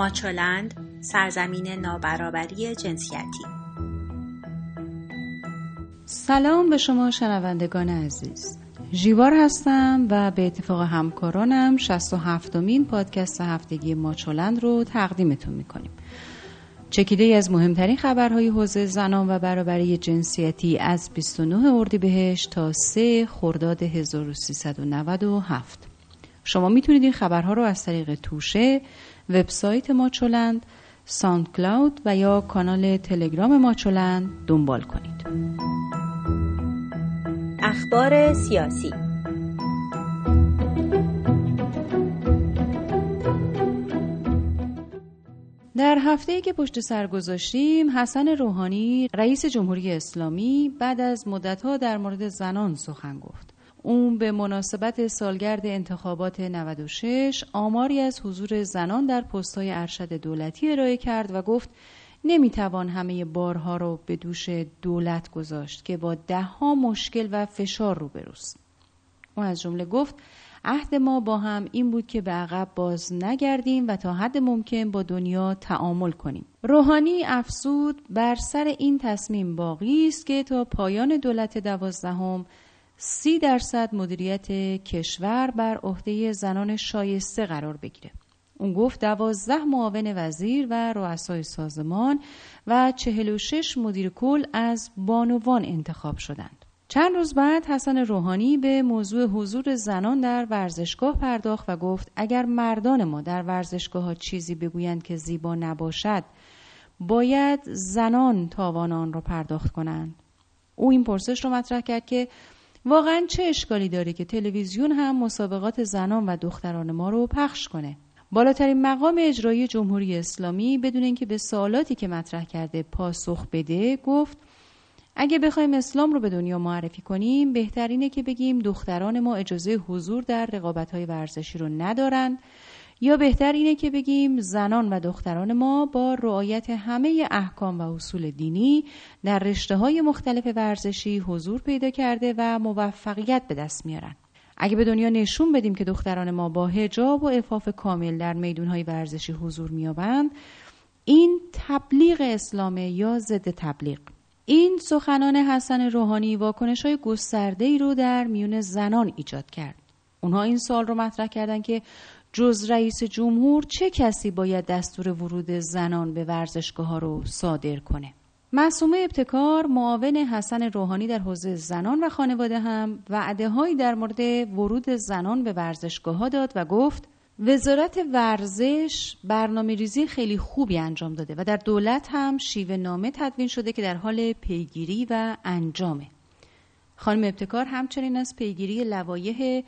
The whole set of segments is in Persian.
ماچولند سرزمین نابرابری جنسیتی. سلام به شما شنوندگان عزیز. ژیوار هستم و به اتفاق همکارانم 67 مین پادکست هفتگی ماچولند رو تقدیمتون می‌کنیم. چکیده از مهمترین خبرهای حوزه زنان و برابری جنسیتی از 29 اردیبهشت تا 3 خرداد 1397 شما می‌تونید این خبرها رو از طریق توشه وبسایت ماچولند ساند کلاود و یا کانال تلگرام ماچولند دنبال کنید. اخبار سیاسی در هفته که پشت سر گذاشتیم حسن روحانی رئیس جمهوری اسلامی بعد از مدتها در مورد زنان سخن گفت. اون به مناسبت سالگرد انتخابات 96 آماری از حضور زنان در پستهای ارشد دولتی ارائه کرد و گفت نمی‌توان همه بارها رو به دوش دولت گذاشت که با دهها مشکل و فشار روبروست. او از جمله گفت عهد ما با هم این بود که به عقب باز نگردیم و تا حد ممکن با دنیا تعامل کنیم. روحانی افسود بر سر این تصمیم باقی است که تا پایان دولت دوازدهم سی درصد مدیریت کشور بر عهده زنان شایسته قرار بگیره. اون گفت دوازده معاون وزیر و رؤسای سازمان و چهل و شش مدیر کل از بانوان انتخاب شدند. چند روز بعد حسن روحانی به موضوع حضور زنان در ورزشگاه پرداخت و گفت اگر مردان ما در ورزشگاه ها چیزی بگویند که زیبا نباشد باید زنان تاوان آن را پرداخت کنند. او این پرسش رو مطرح کرد که واقعا چه اشکالی داره که تلویزیون هم مسابقات زنان و دختران ما رو پخش کنه؟ بالاترین مقام اجرایی جمهوری اسلامی بدون اینکه به سوالاتی که مطرح کرده پاسخ بده گفت اگه بخوایم اسلام رو به دنیا معرفی کنیم بهترینه که بگیم دختران ما اجازه حضور در رقابت‌های ورزشی رو ندارند یا بهتر اینه که بگیم زنان و دختران ما با رعایت همه احکام و اصول دینی در رشته های مختلف ورزشی حضور پیدا کرده و موفقیت به دست میارن. اگه به دنیا نشون بدیم که دختران ما با هجاب و افاف کامل در میدونهای ورزشی حضور میابند این تبلیغ اسلامه یا ضد تبلیغ این سخنان حسن روحانی واکنش های گسترده رو در میون زنان ایجاد کرد. اونها این سال رو مطرح کردن که جز رئیس جمهور چه کسی باید دستور ورود زنان به ورزشگاه ها رو صادر کنه؟ معصومه ابتکار معاون حسن روحانی در حوزه زنان و خانواده هم وعده هایی در مورد ورود زنان به ورزشگاه ها داد و گفت وزارت ورزش برنامه ریزی خیلی خوبی انجام داده و در دولت هم شیوه نامه تدوین شده که در حال پیگیری و انجامه. خانم ابتکار همچنین از پیگیری لوایح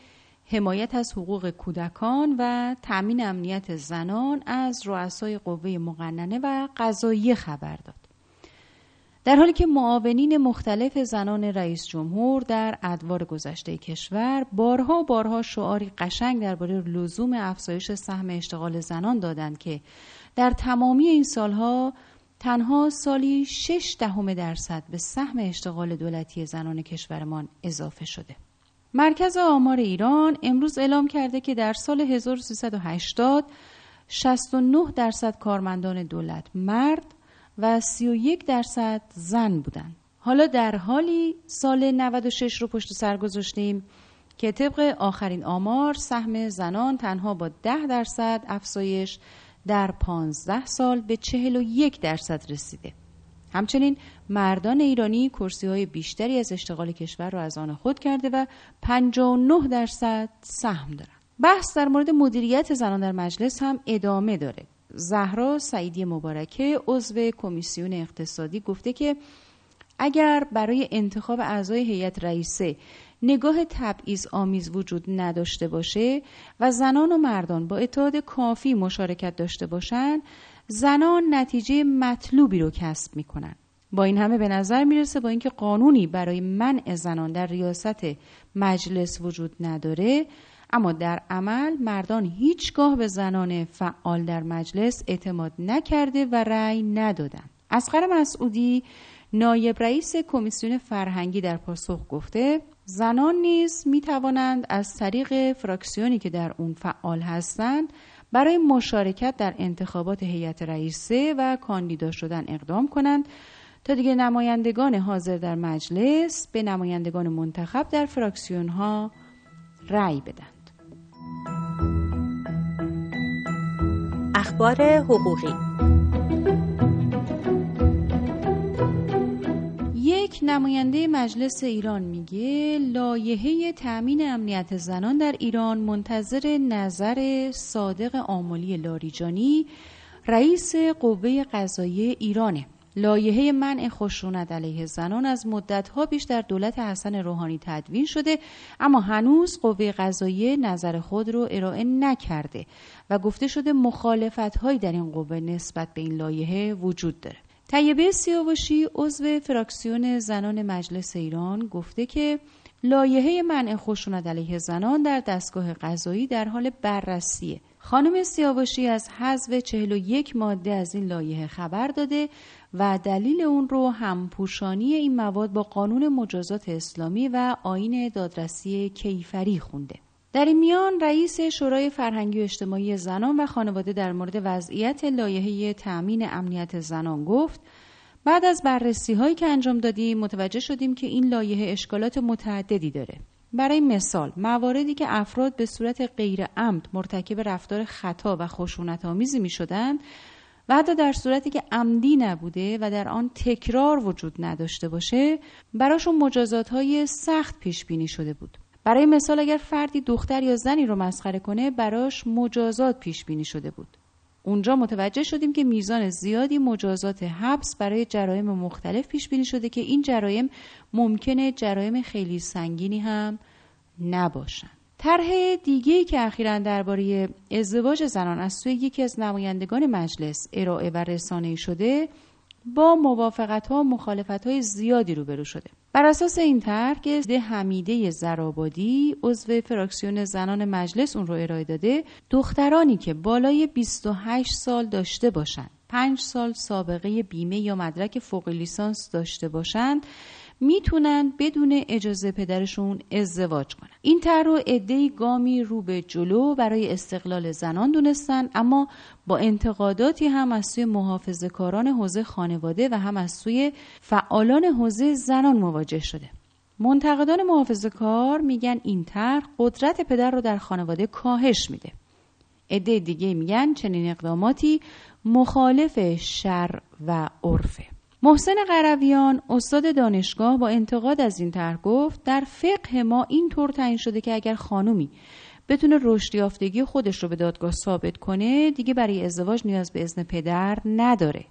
حمایت از حقوق کودکان و تأمین امنیت زنان از رؤسای قوه مقننه و قضایی خبر داد. در حالی که معاونین مختلف زنان رئیس جمهور در ادوار گذشته کشور بارها و بارها شعاری قشنگ درباره لزوم افزایش سهم اشتغال زنان دادند که در تمامی این سالها تنها سالی 6 دهم درصد به سهم اشتغال دولتی زنان کشورمان اضافه شده. مرکز آمار ایران امروز اعلام کرده که در سال 1380 69 درصد کارمندان دولت مرد و 31 درصد زن بودند. حالا در حالی سال 96 رو پشت سر گذاشتیم که طبق آخرین آمار سهم زنان تنها با 10 درصد افزایش در 15 سال به 41 درصد رسیده. همچنین مردان ایرانی کرسی های بیشتری از اشتغال کشور را از آن خود کرده و 59 درصد سهم دارند. بحث در مورد مدیریت زنان در مجلس هم ادامه داره. زهرا سعیدی مبارکه عضو کمیسیون اقتصادی گفته که اگر برای انتخاب اعضای هیئت رئیسه نگاه تبعیض آمیز وجود نداشته باشه و زنان و مردان با اتحاد کافی مشارکت داشته باشند زنان نتیجه مطلوبی رو کسب می‌کنن. با این همه به نظر می‌رسه با اینکه قانونی برای منع زنان در ریاست مجلس وجود نداره اما در عمل مردان هیچگاه به زنان فعال در مجلس اعتماد نکرده و رأی ندادن. اسقر مسعودی نایب رئیس کمیسیون فرهنگی در پاسخ گفته زنان نیز می توانند از طریق فراکسیونی که در اون فعال هستند برای مشارکت در انتخابات هیئت رئیسه و کاندیدا شدن اقدام کنند تا دیگه نمایندگان حاضر در مجلس به نمایندگان منتخب در فراکسیون ها رأی بدند. اخبار حقوقی یک نماینده مجلس ایران میگه لایحه تأمین امنیت زنان در ایران منتظر نظر صادق آملی لاریجانی رئیس قوه قضایی ایرانه. لایحه منع خشونت علیه زنان از مدتها پیش در دولت حسن روحانی تدوین شده اما هنوز قوه قضایی نظر خود رو ارائه نکرده و گفته شده مخالفت هایی در این قوه نسبت به این لایحه وجود داره. طیبه سیاوشی عضو فراکسیون زنان مجلس ایران گفته که لایحه منع خشونت علیه زنان در دستگاه قضایی در حال بررسیه خانم سیاوشی از حذف 41 ماده از این لایحه خبر داده و دلیل اون رو همپوشانی این مواد با قانون مجازات اسلامی و آین دادرسی کیفری خونده. در این میان رئیس شورای فرهنگی و اجتماعی زنان و خانواده در مورد وضعیت لایحه تأمین امنیت زنان گفت بعد از بررسی هایی که انجام دادیم متوجه شدیم که این لایحه اشکالات متعددی داره. برای مثال مواردی که افراد به صورت غیر عمد مرتکب رفتار خطا و خشونت آمیزی می شدند و حتی در صورتی که عمدی نبوده و در آن تکرار وجود نداشته باشه براشون مجازات های سخت پیش بینی شده بود. برای مثال اگر فردی دختر یا زنی رو مسخره کنه براش مجازات پیش بینی شده بود. اونجا متوجه شدیم که میزان زیادی مجازات حبس برای جرایم مختلف پیش بینی شده که این جرایم ممکنه جرایم خیلی سنگینی هم نباشن. طرح دیگه که اخیرا درباره ازدواج زنان از سوی یکی از نمایندگان مجلس ارائه و رسانه شده با موافقت ها و مخالفت های زیادی روبرو شده. بر اساس این طرح که حمیده زرابادی عضو فراکسیون زنان مجلس اون رو ارائه داده دخترانی که بالای 28 سال داشته باشند. 5 سال سابقه بیمه یا مدرک فوق لیسانس داشته باشند. می‌تونن بدون اجازه پدرشون ازدواج کنن. این طرح رو عدهای گامی رو به جلو برای استقلال زنان دونستن اما با انتقاداتی هم از سوی محافظه کاران حوزه خانواده و هم از سوی فعالان حوزه زنان مواجه شده. منتقدان محافظه کار میگن این طرح قدرت پدر رو در خانواده کاهش میده. عده دیگه میگن چنین اقداماتی مخالف شر و عرفه. محسن قرویان استاد دانشگاه با انتقاد از این طرح گفت در فقه ما این طور تعیین شده که اگر خانومی بتونه رشد یافتگی خودش رو به دادگاه ثابت کنه دیگه برای ازدواج نیاز به اذن پدر نداره.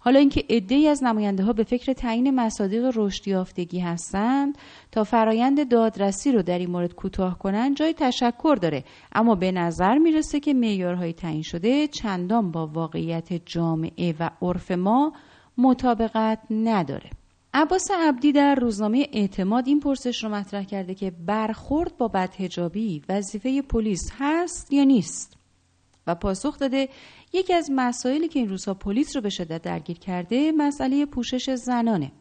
حالا اینکه عدهای از نماینده ها به فکر تعیین مصادیق رشد یافتگی هستند تا فرایند دادرسی رو در این مورد کوتاه کنند جای تشکر داره. اما به نظر می‌رسه که معیارهای تعیین شده چندان با واقعیت جامعه و عرف ما مطابقت نداره. عباس عبدی در روزنامه اعتماد این پرسش رو مطرح کرده که برخورد با بدهجابی وظیفه پلیس هست یا نیست؟ و پاسخ داده یکی از مسائلی که این روزها پلیس رو به شدت درگیر کرده مسئله پوشش زنانه.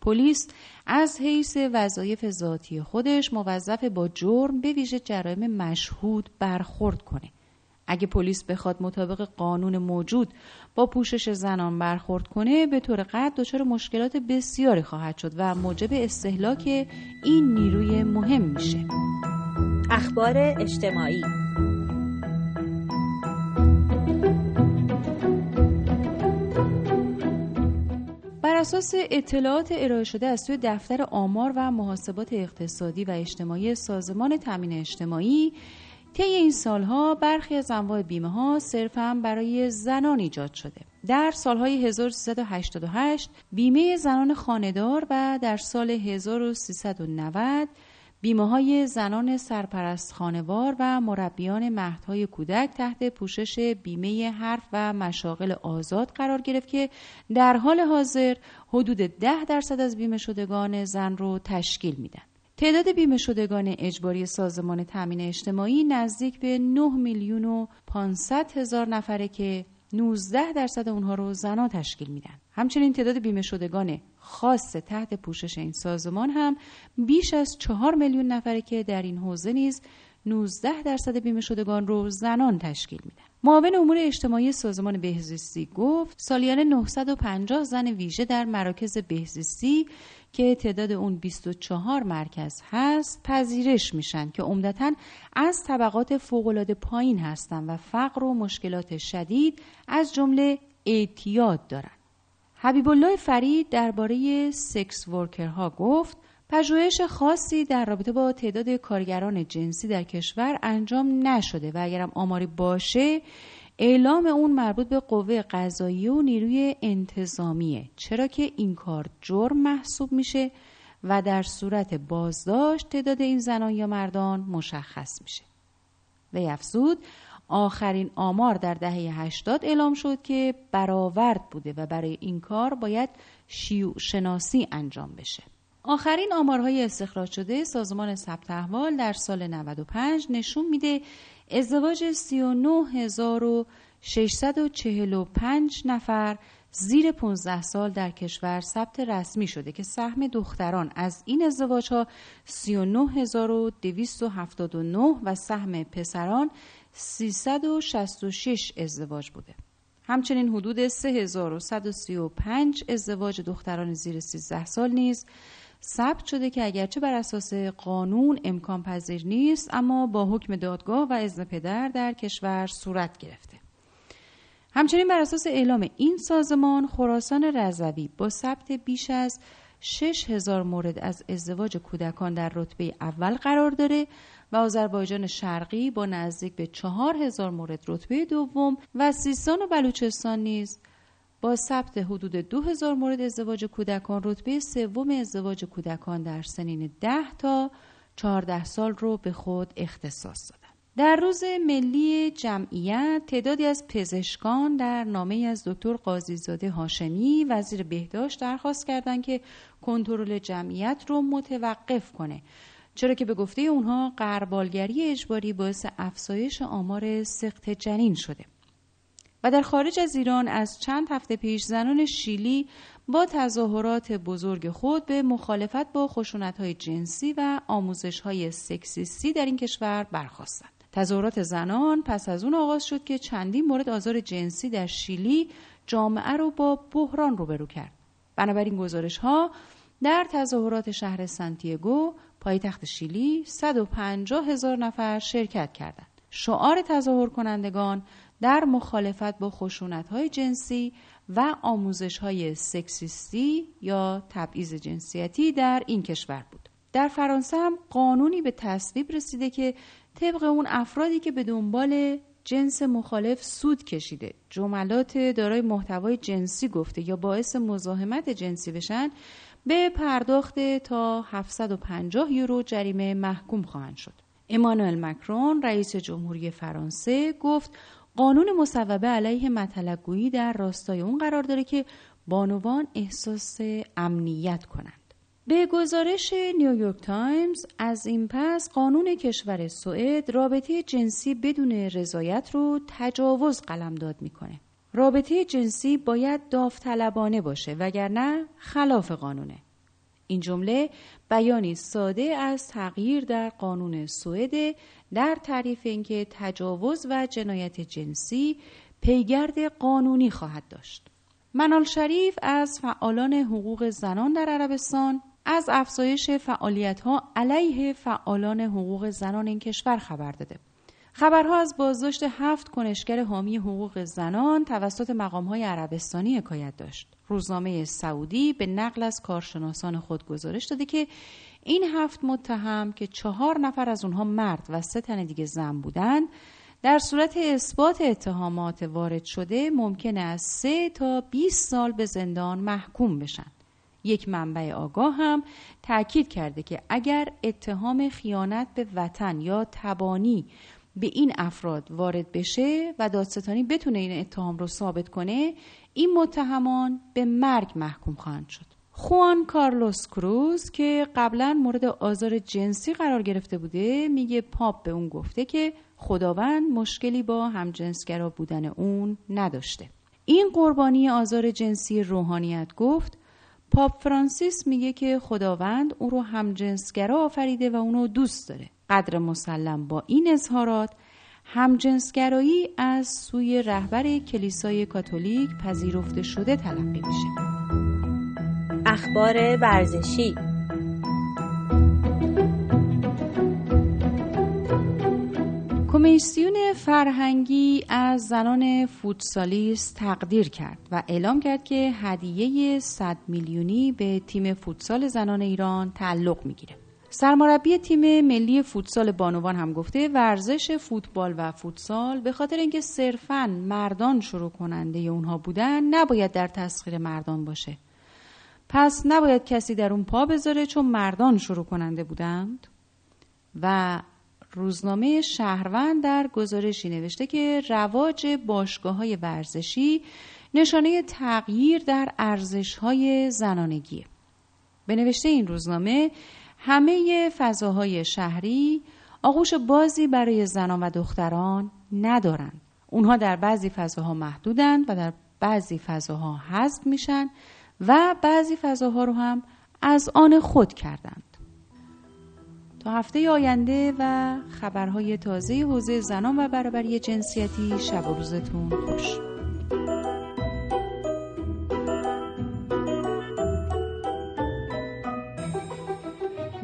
پلیس از حیث وظایف ذاتی خودش موظف با جرم به ویژه جرایم مشهود برخورد کنه. اگه پلیس بخواد مطابق قانون موجود با پوشش زنان برخورد کنه به طور قطع دچار مشکلات بسیاری خواهد شد و موجب استهلاک این نیروی مهم میشه. اخبار اجتماعی. بر اساس اطلاعات ارائه شده از سوی دفتر آمار و محاسبات اقتصادی و اجتماعی سازمان تامین اجتماعی طی این سالها برخی از انواع بیمه ها صرفا برای زنان ایجاد شده در سالهای 1388 بیمه زنان خاندار و در سال 1390 بیمه های زنان سرپرست خانوار و مربیان مهدهای کودک تحت پوشش بیمه حرف و مشاغل آزاد قرار گرفت که در حال حاضر حدود 10 درصد از بیمه شدگان زن رو تشکیل میدن. تعداد بیمه شدگان اجباری سازمان تامین اجتماعی نزدیک به 9 میلیون و 500 هزار نفره که 19 درصد اونها رو زنان تشکیل میدن همچنین تعداد بیمه شدگان خاص تحت پوشش این سازمان هم بیش از 4 میلیون نفره که در این حوزه نیز 19 درصد بیمه شدگان رو زنان تشکیل میدن. معاون امور اجتماعی سازمان بهزیستی گفت سالیانه 950 زن ویژه در مراکز بهزیستی که تعداد اون 24 مرکز هست پذیرش میشن که عمدتا از طبقات فوقالعاده پایین هستند و فقر و مشکلات شدید از جمله اعتیاد دارن. حبیب الله فرید درباره سکس ورکرها گفت پژوهش خاصی در رابطه با تعداد کارگران جنسی در کشور انجام نشده و اگرم آماری باشه اعلام اون مربوط به قوه قضایی و نیروی انتظامیه. چرا که این کار جرم محسوب میشه و در صورت بازداشت تعداد این زنان یا مردان مشخص میشه. وی افزود آخرین آمار در دهه 80 اعلام شد که برآورد بوده و برای این کار باید شیوع شناسی انجام بشه. آخرین آمارهای استخراج شده سازمان ثبت احوال در سال 95 نشون میده ازدواج 39645 نفر زیر 15 سال در کشور ثبت رسمی شده که سهم دختران از این ازدواج ها 39279 و سهم پسران 366 ازدواج بوده. همچنین حدود 3135 ازدواج دختران زیر 13 سال نیز ثبت شده که اگرچه بر اساس قانون امکان پذیر نیست اما با حکم دادگاه و اذن پدر در کشور صورت گرفته. همچنین بر اساس اعلام این سازمان خراسان رضوی با ثبت بیش از 6 هزار مورد از ازدواج کودکان در رتبه اول قرار داره و آذربایجان شرقی با نزدیک به 4 هزار مورد رتبه دوم و سیستان و بلوچستان نیز با ثبت حدود 2000 مورد ازدواج کودکان رتبه سوم ازدواج کودکان در سنین 10 تا 14 سال رو به خود اختصاص دادن. در روز ملی جمعیت تعدادی از پزشکان در نامه از دکتر قاضیزاده هاشمی وزیر بهداشت درخواست کردند که کنترل جمعیت رو متوقف کنه چرا که به گفته اونها قربالگری اجباری باعث افزایش آمار سقط جنین شده و در خارج از ایران از چند هفته پیش زنان شیلی با تظاهرات بزرگ خود به مخالفت با خشونت های جنسی و آموزش های سکسیستی در این کشور برخواستند. تظاهرات زنان پس از اون آغاز شد که چندین مورد آزار جنسی در شیلی جامعه رو با بحران روبرو کرد. بنابراین گزارش ها در تظاهرات شهر سانتیاگو پایتخت شیلی 150 هزار نفر شرکت کردند. شعار تظاهر کنندگان در مخالفت با خشونت های جنسی و آموزش های سکسیستی یا تبعیض جنسیتی در این کشور بود. در فرانسه هم قانونی به تصویب رسیده که طبق اون افرادی که به دنبال جنس مخالف سوت کشیده جملات دارای محتوای جنسی گفته یا باعث مزاحمت جنسی بشن به پرداخت تا 750 یورو جریمه محکوم خواهند شد. امانوئل مکرون رئیس جمهوری فرانسه گفت قانون مصوبه علیه متلک‌گویی در راستای اون قرار داره که بانوان احساس امنیت کنند. به گزارش نیویورک تایمز از این پس قانون کشور سوئد رابطه جنسی بدون رضایت رو تجاوز قلمداد می‌کنه. رابطه جنسی باید داوطلبانه باشه وگرنه خلاف قانونه. این جمله بیانی ساده از تغییر در قانون سوئد در تعریف اینکه تجاوز و جنایت جنسی پیگرد قانونی خواهد داشت. منال شریف از فعالان حقوق زنان در عربستان از افزایش فعالیت ها علیه فعالان حقوق زنان این کشور خبر داده. خبرها از بازداشت هفت کنشگر حامی حقوق زنان توسط مقامهای عربستانی حکایت داشت. روزنامه سعودی به نقل از کارشناسان خود گزارش داده که این هفت متهم که چهار نفر از اونها مرد و سه تن دیگه زن بودند در صورت اثبات اتهامات وارد شده ممکنه از سه تا 20 سال به زندان محکوم بشن. یک منبع آگاه هم تاکید کرده که اگر اتهام خیانت به وطن یا تبانی به این افراد وارد بشه و دادستانی بتونه این اتهام رو ثابت کنه این متهمان به مرگ محکوم خواهند شد. خوان کارلوس کروز که قبلا مورد آزار جنسی قرار گرفته بوده میگه پاپ به اون گفته که خداوند مشکلی با همجنسگرا بودن اون نداشته. این قربانی آزار جنسی روحانیت گفت پاپ فرانسیس میگه که خداوند او رو همجنسگرا آفریده و اونو دوست داره. قدر مسلم با این اظهارات همجنسگرایی از سوی رهبر کلیسای کاتولیک پذیرفته شده تلقی میشه اخبار ورزشی کمیسیون فرهنگی از زنان فوتسالیست تقدیر کرد و اعلام کرد که هدیه 100 میلیونی به تیم فوتسال زنان ایران تعلق می‌گیره. سرمربی تیم ملی فوتسال بانوان هم گفته ورزش فوتبال و فوتسال به خاطر اینکه صرفا مردان شروع کننده اونها بودن نباید در تسخیر مردان باشه. پس نباید کسی در اون پا بذاره چون مردان شروع کننده بودند و روزنامه شهروند در گزارشی نوشته که رواج باشگاه های ورزشی نشانه تغییر در ارزش های زنانگیه. به نوشته این روزنامه همه فضاهای شهری آغوش بازی برای زنان و دختران ندارند. اونها در بعضی فضاها محدودند و در بعضی فضاها حذف میشن و بعضی فضاها رو هم از آن خود کردند. تا هفته آینده و خبرهای تازه حوزه زنان و برابری جنسیتی شب و روزتون خوش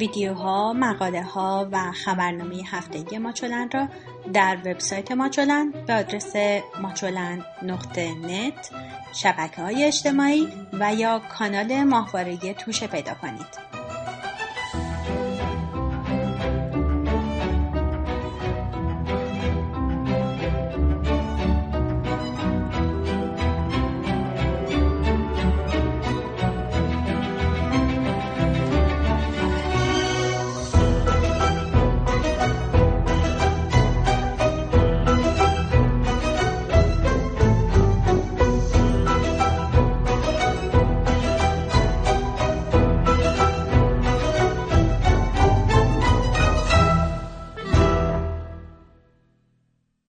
ویدیوها، مقاله ها و خبرنامه هفتگی ماچولن را در وبسایت ماچولن به آدرس ماچولن نقطه شبکه های اجتماعی و یا کانال ماهوارگی توشه پیدا کنید.